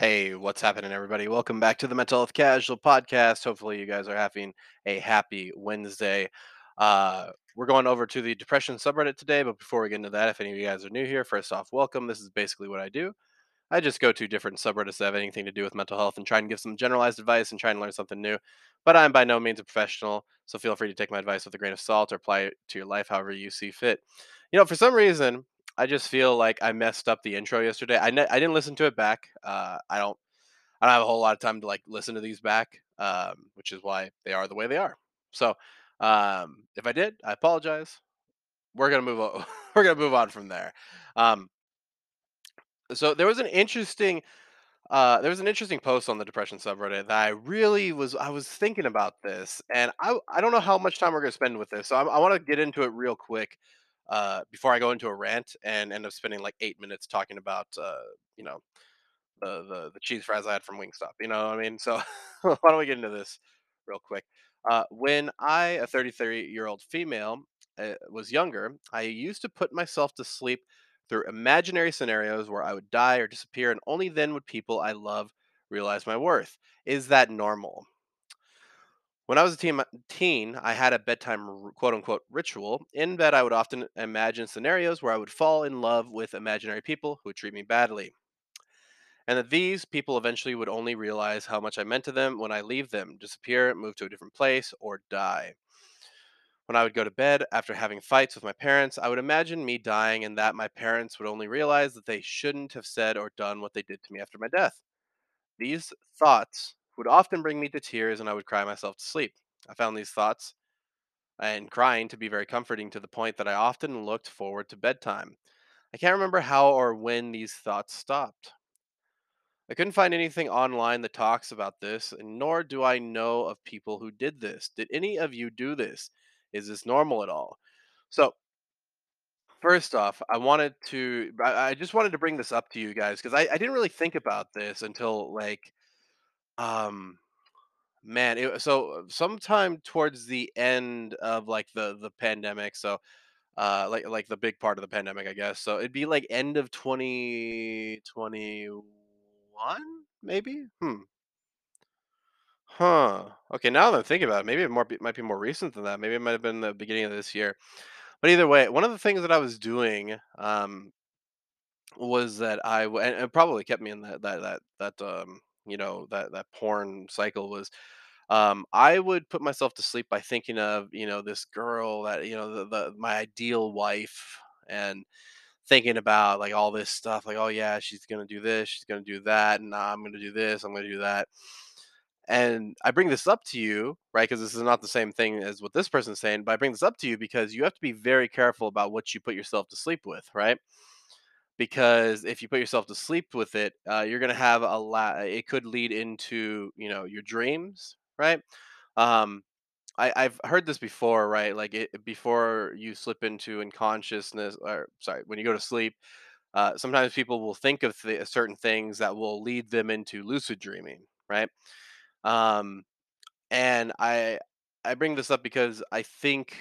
Hey, what's happening, everybody? Welcome back to the Mental Health Casual Podcast. Hopefully, you guys are having a happy Wednesday. Uh, we're going over to the depression subreddit today, but before we get into that, if any of you guys are new here, first off, welcome. This is basically what I do. I just go to different subreddits that have anything to do with mental health and try and give some generalized advice and try and learn something new. But I'm by no means a professional, so feel free to take my advice with a grain of salt or apply it to your life however you see fit. You know, for some reason, I just feel like I messed up the intro yesterday. I ne- I didn't listen to it back. Uh, I don't I don't have a whole lot of time to like listen to these back, um, which is why they are the way they are. So um, if I did, I apologize. We're gonna move on. we're gonna move on from there. Um, so there was an interesting uh, there was an interesting post on the depression subreddit that I really was I was thinking about this, and I I don't know how much time we're gonna spend with this, so I'm, I want to get into it real quick uh, before I go into a rant and end up spending like eight minutes talking about uh, you know the the the cheese fries I had from Wingstop. You know what I mean? So why don't we get into this real quick? Uh, when I, a 33 year old female, uh, was younger, I used to put myself to sleep through imaginary scenarios where I would die or disappear, and only then would people I love realize my worth. Is that normal? When I was a teen, uh, teen, I had a bedtime quote unquote ritual. In bed, I would often imagine scenarios where I would fall in love with imaginary people who would treat me badly and that these people eventually would only realize how much I meant to them when I leave them, disappear, move to a different place, or die. When I would go to bed after having fights with my parents, I would imagine me dying and that my parents would only realize that they shouldn't have said or done what they did to me after my death. These thoughts would often bring me to tears and I would cry myself to sleep. I found these thoughts and crying to be very comforting to the point that I often looked forward to bedtime. I can't remember how or when these thoughts stopped. I couldn't find anything online that talks about this, and nor do I know of people who did this. Did any of you do this? Is this normal at all? So, first off, I wanted to, I, just wanted to bring this up to you guys because I, I didn't really think about this until like, um, man, it, so sometime towards the end of like the the pandemic. So, uh, like like the big part of the pandemic, I guess. So it'd be like end of 2021, maybe. Hmm. Huh. Okay, now that I'm thinking about it, maybe it more be, might be more recent than that. Maybe it might have been the beginning of this year. But either way, one of the things that I was doing um, was that I and it probably kept me in that that that that um you know that that porn cycle was um I would put myself to sleep by thinking of you know this girl that you know the, the my ideal wife and thinking about like all this stuff like oh yeah she's gonna do this she's gonna do that and I'm gonna do this I'm gonna do that and I bring this up to you, right? Because this is not the same thing as what this person's saying, but I bring this up to you because you have to be very careful about what you put yourself to sleep with, right? Because if you put yourself to sleep with it, uh, you're going to have a lot. It could lead into, you know, your dreams, right? Um, I, I've heard this before, right? Like it, before you slip into unconsciousness, or sorry, when you go to sleep, uh, sometimes people will think of th- certain things that will lead them into lucid dreaming, right? Um, and I I bring this up because I think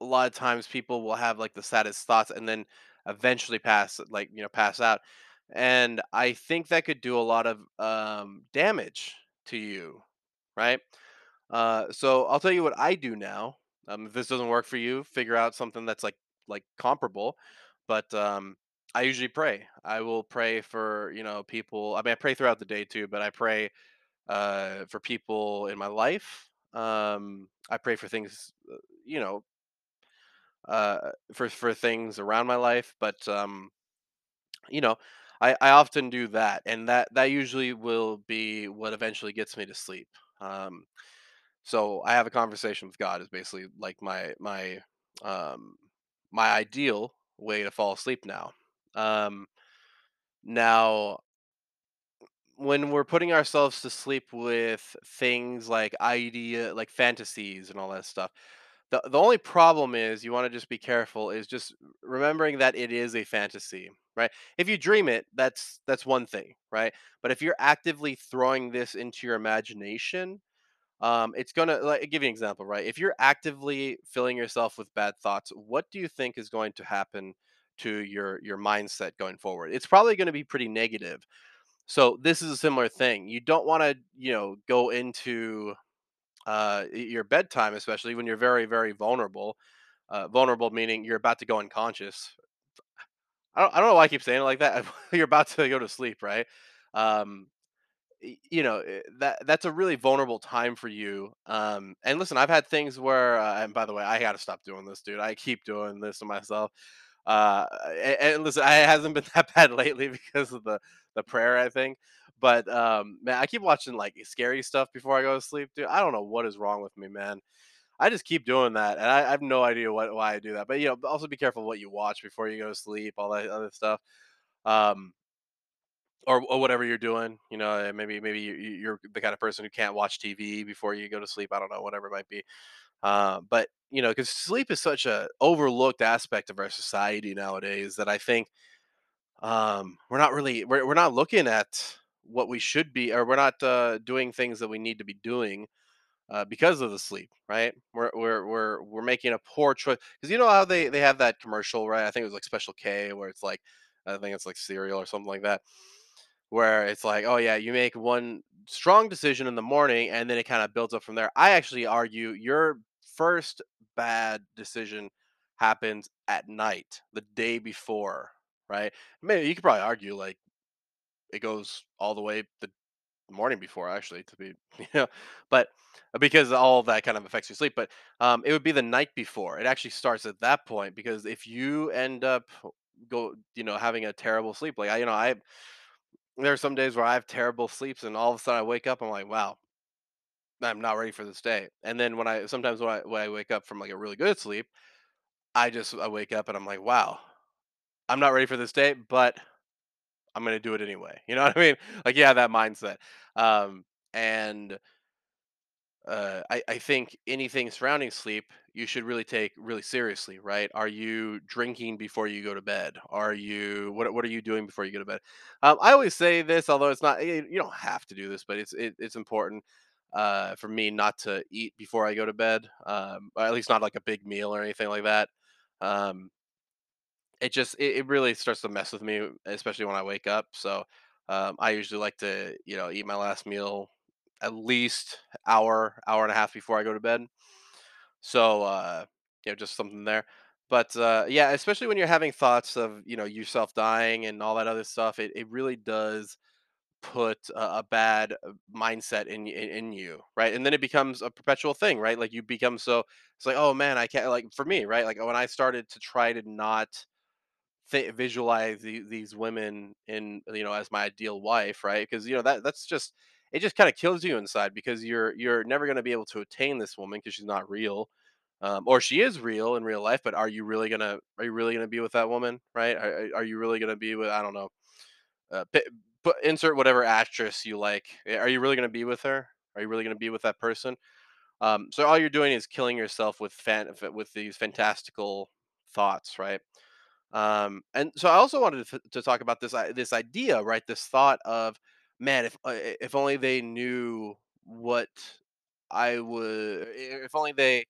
a lot of times people will have like the saddest thoughts and then eventually pass like you know pass out. And I think that could do a lot of um damage to you, right? Uh so I'll tell you what I do now. Um if this doesn't work for you, figure out something that's like like comparable. But um I usually pray. I will pray for, you know, people. I mean, I pray throughout the day too, but I pray uh, for people in my life. Um, I pray for things, uh, you know, uh, for for things around my life, but um, you know, I, I often do that, and that that usually will be what eventually gets me to sleep. Um, so I have a conversation with God is basically like my my um, my ideal way to fall asleep now. Um, now when we're putting ourselves to sleep with things like idea like fantasies and all that stuff the, the only problem is you want to just be careful is just remembering that it is a fantasy right? If you dream it that's that's one thing right? But if you're actively throwing this into your imagination um it's gonna like give you an example right? If you're actively filling yourself with bad thoughts what do you think is going to happen to your your mindset going forward? It's probably going to be pretty negative. So this is a similar thing. You don't want to, you know, go into uh, your bedtime, especially when you're very, very vulnerable. Uh, vulnerable meaning you're about to go unconscious. I don't, I don't know why I keep saying it like that. you're about to go to sleep, right? Um, you know eh, that that's a really vulnerable time for you. Um, and listen, I've had things where, uh, and by the way, I got to stop doing this, dude. I keep doing this to myself. Uh, and, and listen, it hasn't been that bad lately because of the the prayer, I think. But um, man, I keep watching like scary stuff before I go to sleep, dude. I don't know what is wrong with me, man. I just keep doing that, and I, I have no idea what why I do that. But you know, also be careful what you watch before you go to sleep, all that other stuff, um, or, or whatever you're doing. You know, maybe maybe you, you- you're the kind of person who can't watch TV before you go to sleep. I don't know, whatever it might be. Uh, but you know, because sleep is such a overlooked aspect of our society nowadays that I think um, we're not really we're, we're not looking at what we should be, or we're not uh, doing things that we need to be doing uh, because of the sleep, right? We're we're we're we're making a poor choice because you know how they they have that commercial, right? I think it was like Special K, where it's like I think it's like cereal or something like that, where it's like, oh yeah, you make one strong decision in the morning and then it kind of builds up from there. I actually argue your first bad decision happens at night, the day before, right? Maybe you could probably argue like it goes all the way the morning before actually to be you know but uh, because all of that kind of affects your sleep but um it would be the night before it actually starts at that point because if you end up go you know having a terrible sleep like i you know i there are some days where i have terrible sleeps and all of a sudden i wake up i'm like wow i'm not ready for this day. And then when i sometimes when i when i wake up from like a really good sleep i just i wake up and i'm like wow i'm not ready for this day but i'm gonna do it anyway you know what i mean? Like yeah that mindset um and uh, I, I think anything surrounding sleep you should really take really seriously right? Are you drinking before you go to bed? Are you what, what are you doing before you go to bed? Um, i always say this although it's not you you don't have to do this but it's it, it's important uh, for me not to eat before i go to bed um, or at least not like a big meal or anything like that um, it just it, it really starts to mess with me especially when i wake up so um, i usually like to you know eat my last meal at least hour hour and a half before i go to bed. So uh you know just something there. But uh yeah especially when you're having thoughts of you know yourself dying and all that other stuff it, it really does put a, a bad uh, mindset in, in in you right? And then it becomes a perpetual thing right? Like you become so it's like oh man i can't like for me right? Like when i started to try to not th- visualize the, these women in you know as my ideal wife right? Because you know that that's just it just kind of kills you inside because you're you're never going to be able to attain this woman because she's not real um, or she is real in real life but are you really gonna are you really gonna be with that woman right? Are, are you really gonna be with i don't know uh, pi- put insert whatever actress you like Eh, are you really gonna be with her? Are you really gonna be with that person? Um, so all you're doing is killing yourself with fan with these fantastical thoughts right um, and so I also wanted to, to talk about this this idea, right? This thought of, man, if uh, if only they knew what I would, if only they,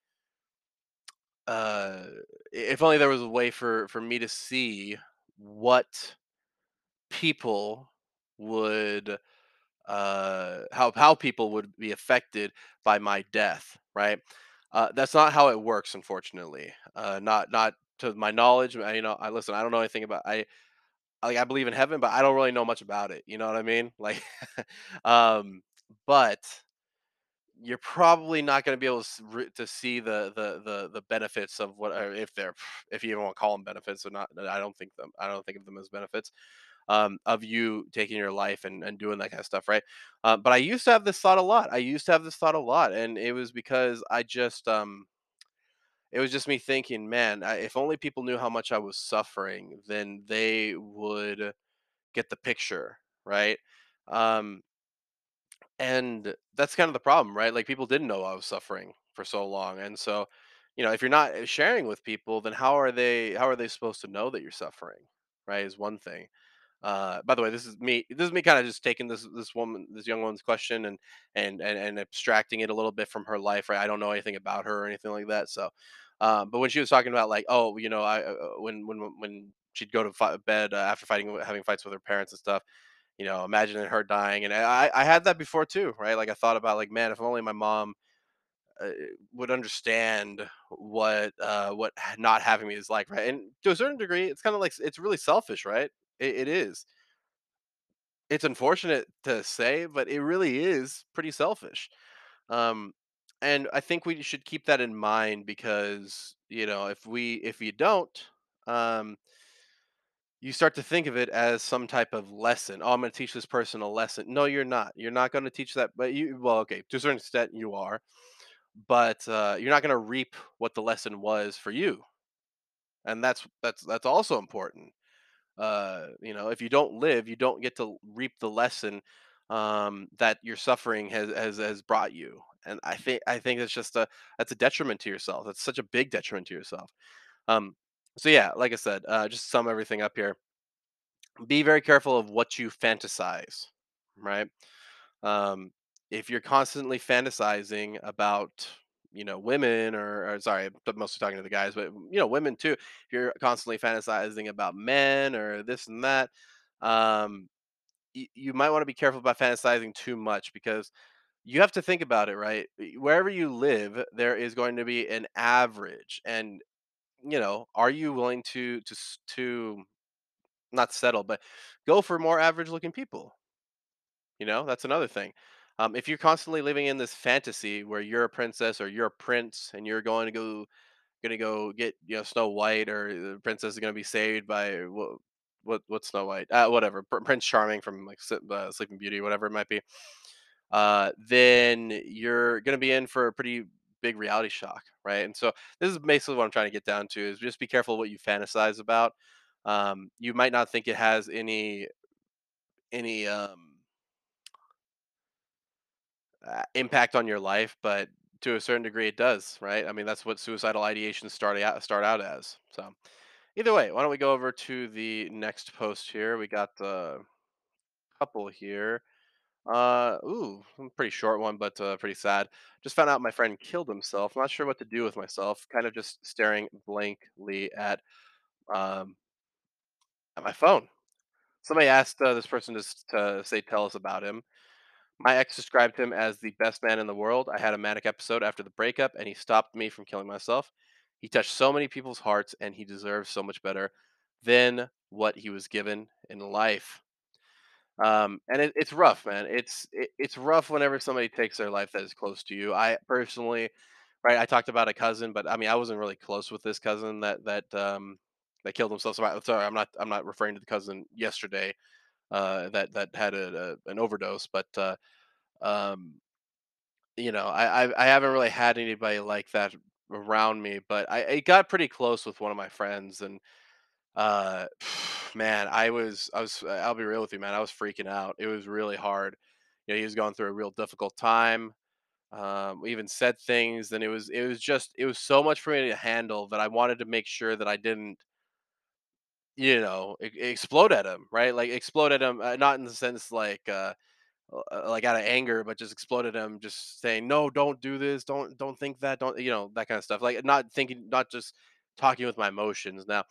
uh, if only there was a way for for me to see what people would, uh, how how people would be affected by my death, right? Uh, that's not how it works, unfortunately. Uh, not not to my knowledge. You know, I listen. I don't know anything about. I like I believe in heaven, but I don't really know much about it. You know what I mean? Like, um, but you're probably not going to be able to, to see the, the the the benefits of what if they're if you even want to call them benefits or not. I don't think them. I don't think of them as benefits um, of you taking your life and, and doing that kind of stuff, right? Uh, but I used to have this thought a lot. I used to have this thought a lot, and it was because I just um, it was just me thinking, man, I, if only people knew how much I was suffering, then they would get the picture, right? Um, and that's kind of the problem, right? Like people didn't know I was suffering for so long, and so, you know, if you're not sharing with people, then how are they? How are they supposed to know that you're suffering? Right? Is one thing. Uh, by the way, this is me. This is me kind of just taking this this woman, this young woman's question, and and and and abstracting it a little bit from her life. Right? I don't know anything about her or anything like that. So, um, but when she was talking about like, oh, you know, I uh, uh, when when when she'd go to bed uh, after fighting, having fights with her parents and stuff you know, imagining her dying, and I I had that before too, right? Like I thought about like, man, if only my mom uh, would understand what uh, what not having me is like, right? And to a certain degree, it's kind of like it's really selfish, right? It, it is. It's unfortunate to say, but it really is pretty selfish. Um, and I think we should keep that in mind because you know if we if you don't, um, you start to think of it as some type of lesson. Oh, I'm going to teach this person a lesson. No, you're not. You're not going to teach that. But you, well, okay, to a certain extent, you are. But uh, you're not going to reap what the lesson was for you, and that's that's that's also important. Uh, you know, if you don't live, you don't get to reap the lesson um, that your suffering has has has brought you. And I think I think it's just a that's a detriment to yourself. That's such a big detriment to yourself. Um, so yeah, like I said, uh, just sum everything up here be very careful of what you fantasize, right? Um, if you're constantly fantasizing about, you know, women or, or sorry, but mostly talking to the guys, but you know, women too. If you're constantly fantasizing about men or this and that, um, you might want to be careful about fantasizing too much because you have to think about it, right? Wherever you live, there is going to be an average, and you know, are you willing to to to not settle, but go for more average looking people. You know, that's another thing. Um, if you're constantly living in this fantasy where you're a princess or you're a prince and you're going to go gonna go get you know Snow White or the princess is gonna be saved by what what what's Snow White? Uh, whatever Pr- Prince Charming from like uh, Sleeping Beauty, whatever it might be. Uh, then you're gonna be in for a pretty big reality shock, right? And so this is basically what I'm trying to get down to is just be careful what you fantasize about. Um, you might not think it has any any um, uh, impact on your life, but to a certain degree, it does, right? I mean, that's what suicidal ideations start out start out as. So, either way, why don't we go over to the next post here? We got a couple here. Uh, ooh, pretty short one, but uh, pretty sad. Just found out my friend killed himself. Not sure what to do with myself. Kind of just staring blankly at um at my phone. Somebody asked uh, this person to, to say tell us about him. My ex described him as the best man in the world. I had a manic episode after the breakup, and he stopped me from killing myself. He touched so many people's hearts, and he deserves so much better than what he was given in life. Um, and it, it's rough, man. It's it, it's rough whenever somebody takes their life that is close to you. I personally, right? I talked about a cousin, but I mean, I wasn't really close with this cousin that that um that killed himself. So I, sorry, I'm not I'm not referring to the cousin yesterday uh, that that had a, a, an overdose, but uh, um, you know, I, I I haven't really had anybody like that around me, but I, got pretty close with one of my friends, and uh, man, I was I was I'll be real with you, man, I was freaking out. It was really hard. You know, he was going through a real difficult time. Um, we even said things, and it was it was just it was so much for me to handle that I wanted to make sure that I didn't you know explode at him, right? Like explode at him, uh, not in the sense like. Uh, uh, like out of anger, but just exploded him, just saying, "No, don't do this. Don't don't think that. Don't you know that kind of stuff." Like not thinking, not just talking with my emotions. Now,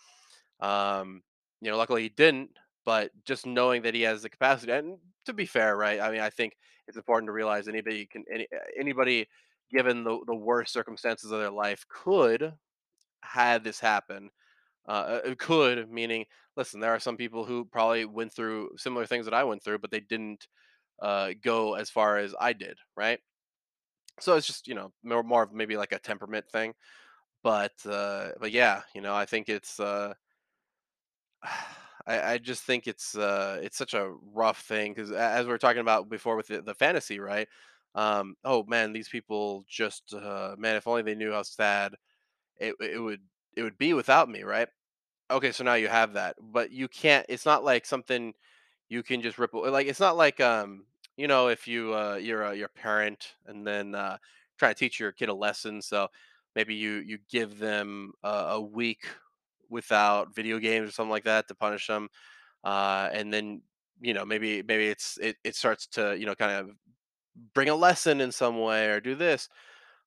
um, you know, luckily he didn't, but just knowing that he has the capacity. And to be fair, right? I mean, I think it's important to realize anybody can any, uh, anybody given the the worst circumstances of their life could had this happen. Uh, it could meaning, listen, there are some people who probably went through similar things that I went through, but they didn't uh, go as far as I did, right? So it's just you know more more of maybe like a temperament thing, but uh, but yeah, you know I think it's uh, I, I just think it's uh, it's such a rough thing because as we were talking about before with the, the fantasy, right? Um, oh man, these people just uh, man, if only they knew how sad it it would it would be without me, right? Okay, so now you have that, but you can't. It's not like something you can just ripple like it's not like um you know if you uh you're a your parent and then uh try to teach your kid a lesson so maybe you you give them a, a week without video games or something like that to punish them uh and then you know maybe maybe it's it, it starts to you know kind of bring a lesson in some way or do this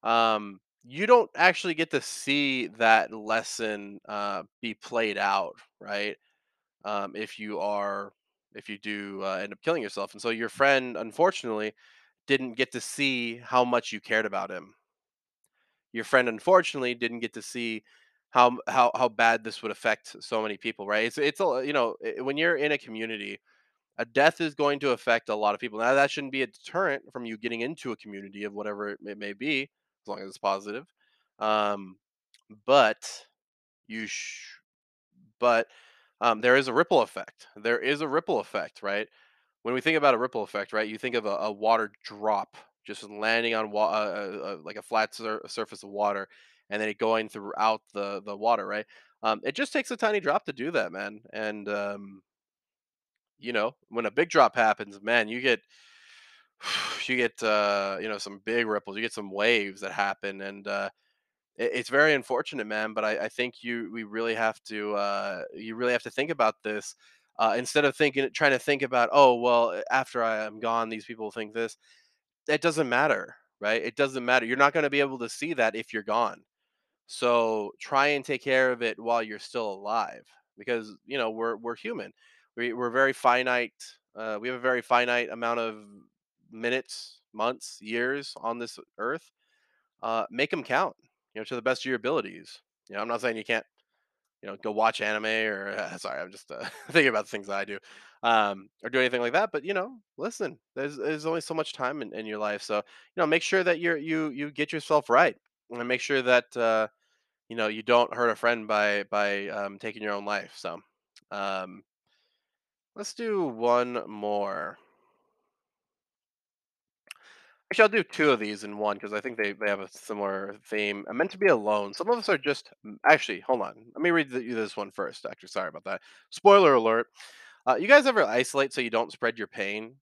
um you don't actually get to see that lesson uh be played out right um if you are if you do uh, end up killing yourself. And so your friend, unfortunately, didn't get to see how much you cared about him. Your friend, unfortunately, didn't get to see how how how bad this would affect so many people. Right? It's it's a you know when you're in a community, a death is going to affect a lot of people. Now that shouldn't be a deterrent from you getting into a community of whatever it may, may be, as long as it's positive. Um, but you sh- but um, there is a ripple effect. There is a ripple effect, right? When we think about a ripple effect, right, you think of a, a water drop just landing on wa- uh, uh, uh, like a flat sur- surface of water, and then it going throughout the the water, right? Um, it just takes a tiny drop to do that, man. And um, you know, when a big drop happens, man, you get you get uh, you know some big ripples, you get some waves that happen, and uh, it, it's very unfortunate, man. But I, I think you we really have to uh, you really have to think about this uh, instead of thinking trying to think about oh well after I am gone these people think this. It doesn't matter, right? It doesn't matter. You're not going to be able to see that if you're gone. So try and take care of it while you're still alive, because you know we're we're human. We we're very finite. Uh, we have a very finite amount of minutes, months, years on this earth uh, make them count, you know, to the best of your abilities. You know, I'm not saying you can't, you know, go watch anime or uh, sorry, I'm just uh, thinking about the things I do, um, or do anything like that. But you know, listen, there's there's only so much time in, in your life, so you know, make sure that you're you you get yourself right, and make sure that uh, you know you don't hurt a friend by by um, taking your own life. So, um, let's do one more. Actually, I'll do 2 of these in one because I think they they have a similar theme. I'm meant to be alone. Some of us are just mm, actually, hold on. Let me read you this one first. Actually, sorry about that. Spoiler alert. Uh, you guys ever isolate so you don't spread your pain?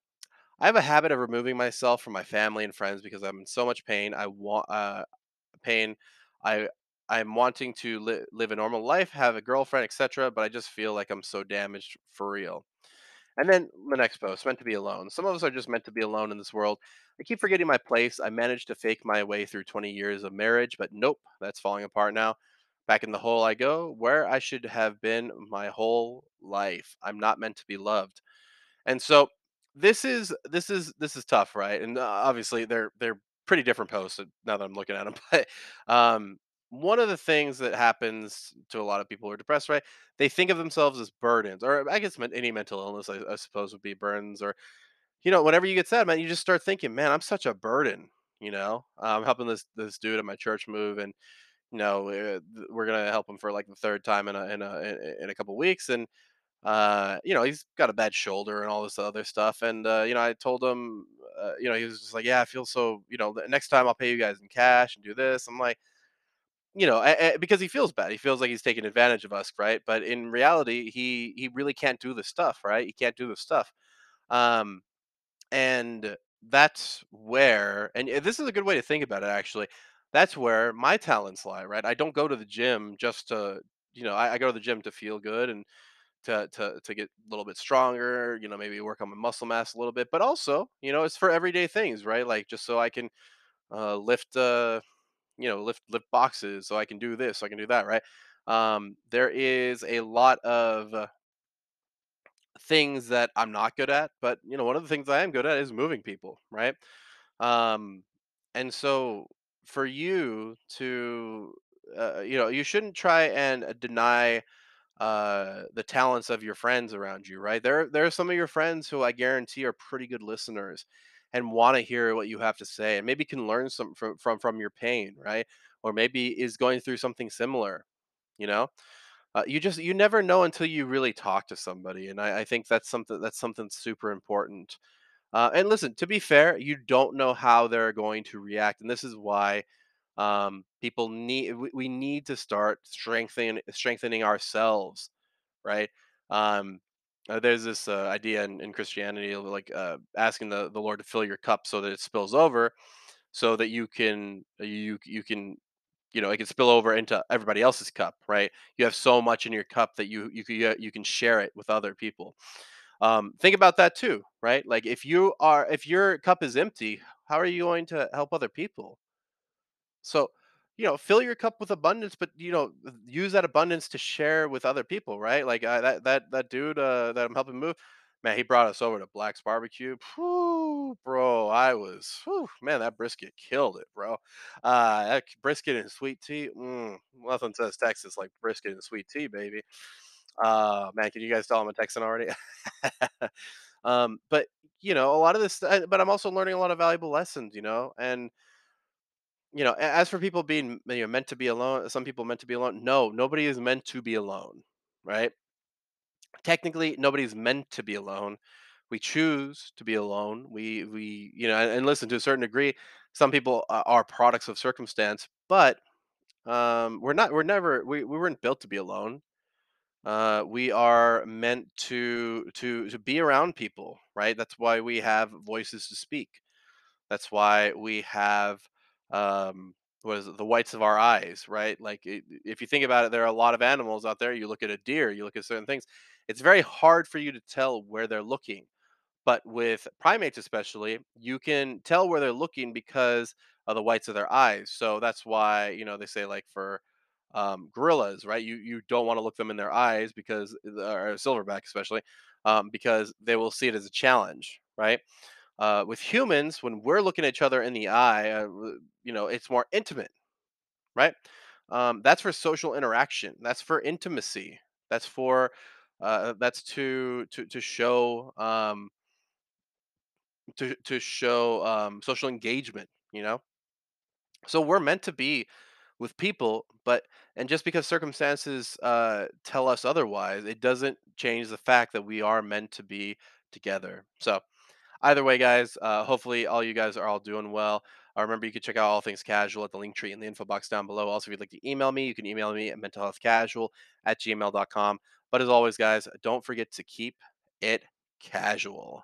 I have a habit of removing myself from my family and friends because I'm in so much pain. I want uh, pain. I I'm wanting to li- live a normal life, have a girlfriend, etc. But I just feel like I'm so damaged for real. And then the next post, meant to be alone. Some of us are just meant to be alone in this world. I keep forgetting my place. I managed to fake my way through 20 years of marriage, but nope, that's falling apart now. Back in the hole I go, where I should have been my whole life. I'm not meant to be loved. And so this is this is this is tough, right? And uh, obviously they're they're pretty different posts uh, now that I'm looking at them. But um, one of the things that happens to a lot of people who are depressed, right? They think of themselves as burdens, or I guess any mental illness, I, I suppose, would be burdens. Or you know, whenever you get sad, man, you just start thinking, man, I'm such a burden. You know, I'm helping this this dude at my church move, and you know, uh, we're gonna help him for like the third time in a in a in a couple weeks, and uh, you know, he's got a bad shoulder and all this other stuff. And uh, you know, I told him, uh, you know, he was just like, "Yeah, I feel so. You know, next time I'll pay you guys in cash and do this." I'm like, you know, because he feels bad. He feels like he's taking advantage of us, right? But in reality, he he really can't do the stuff, right? He can't do the stuff. Um, and that's where, and uh, this is a good way to think about it. Actually, that's where my talents lie, right? I don't go to the gym just to, you know, I, I go to the gym to feel good and to to to get a little bit stronger, you know, maybe work on my muscle mass a little bit, but also, you know, it's for everyday things, right? Like just so I can uh, lift, uh, you know, lift lift boxes, so I can do this, so I can do that, right? Um, there is a lot of uh, things that I'm not good at, but you know, one of the things I am good at is moving people, right? Um, and so for you to, uh, you know, you shouldn't try and uh, deny uh the talents of your friends around you right there there are some of your friends who i guarantee are pretty good listeners and want to hear what you have to say and maybe can learn some from from from your pain right? Or maybe is going through something similar you know? Uh, you just you never know until you really talk to somebody and i, I think that's something that's something super important. Uh, and listen to be fair you don't know how they're going to react and this is why um, people need we, we need to start strengthening strengthening ourselves right? Um, uh, there's this uh, idea in, in Christianity, like uh, asking the, the Lord to fill your cup so that it spills over, so that you can uh, you you can you know it can spill over into everybody else's cup, right? You have so much in your cup that you you can you you can share it with other people. Um, think about that too, right? Like if you are if your cup is empty, how are you going to help other people? So, you know, fill your cup with abundance, but you know, use that abundance to share with other people, right? Like uh, that that that dude uh, that I'm helping move. Man, he brought us over to Black's Barbecue. Bro, I was whew, man, that brisket killed it, bro. Uh, that brisket and sweet tea, mm, nothing says Texas like brisket and sweet tea, baby. Uh, man, can you guys tell I'm a Texan already? Um, but, you know, a lot of this uh, but I'm also learning a lot of valuable lessons, you know, and you know, as for people being, you know, meant to be alone some people meant to be alone, no, nobody is meant to be alone, right? Technically, nobody's meant to be alone. We choose to be alone. We we you know, and and listen, to a certain degree, some people a are products of circumstance, but, um, we're not we're never we we weren't built to be alone. Uh, we are meant to to to be around people, right? That's why we have voices to speak. That's why we have, um, what is it? The whites of our eyes, right? Like, i if you think about it, there are a lot of animals out there. You look at a deer, you look at certain things, it's very hard for you to tell where they're looking. But with primates especially, you can tell where they're looking because of the whites of their eyes. So that's why, you know, they say like for, um, gorillas, right? You you don't wanna look them in their eyes because or silverback especially, um, because they will see it as a challenge, right? Uh, with humans, when we're looking at each other in the eye, uh, you know, it's more intimate, right? Um, that's for social interaction. That's for intimacy. That's for, uh, that's to to to show, um to to show, um, social engagement, you know? So we're meant to be with people, but and just because circumstances, uh, tell us otherwise, it doesn't change the fact that we are meant to be together. So, either way, guys, uh, hopefully all you guys are all doing well. Uh, remember, you can check out all things casual at the link tree in the info box down below. Also, if you'd like to email me, you can email me at mentalhealthcasual at gmail.com. But as always, guys, don't forget to keep it casual.